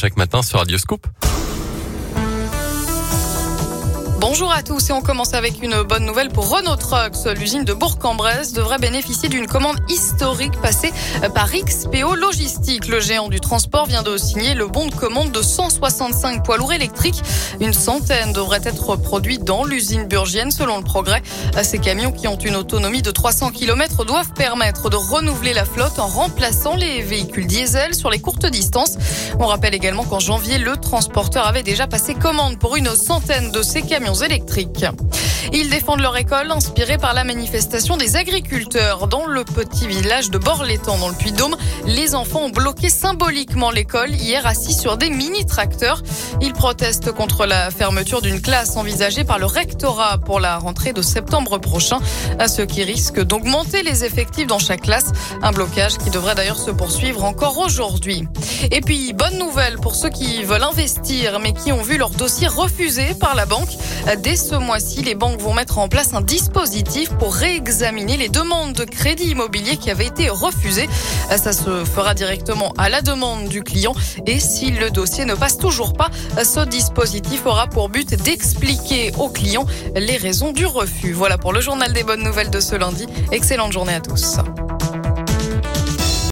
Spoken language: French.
chaque matin sur Radioscoop. Bonjour à tous et on commence avec une bonne nouvelle pour Renault Trucks. L'usine de Bourg-en-Bresse devrait bénéficier d'une commande historique passée par XPO Logistique. Le géant du transport vient de signer le bon de commande de 165 poids lourds électriques. Une centaine devraient être produits dans l'usine burgienne selon le progrès. Ces camions qui ont une autonomie de 300 km doivent permettre de renouveler la flotte en remplaçant les véhicules diesel sur les courtes distances. On rappelle également qu'en janvier, le transporteur avait déjà passé commande pour une centaine de ces camions électriques. Ils défendent leur école inspirée par la manifestation des agriculteurs. Dans le petit village de Bord-l'Étang, dans le Puy-de-Dôme, les enfants ont bloqué symboliquement l'école hier assis sur des mini-tracteurs. Ils protestent contre la fermeture d'une classe envisagée par le rectorat pour la rentrée de septembre prochain, à ce qui risque d'augmenter les effectifs dans chaque classe. Un blocage qui devrait d'ailleurs se poursuivre encore aujourd'hui. Et puis, bonne nouvelle pour ceux qui veulent investir mais qui ont vu leur dossier refusé par la banque. Dès ce mois-ci, les banques vont mettre en place un dispositif pour réexaminer les demandes de crédit immobilier qui avaient été refusées. Ça se fera directement à la demande du client et si le dossier ne passe toujours pas, ce dispositif aura pour but d'expliquer au client les raisons du refus. Voilà pour le journal des bonnes nouvelles de ce lundi. Excellente journée à tous.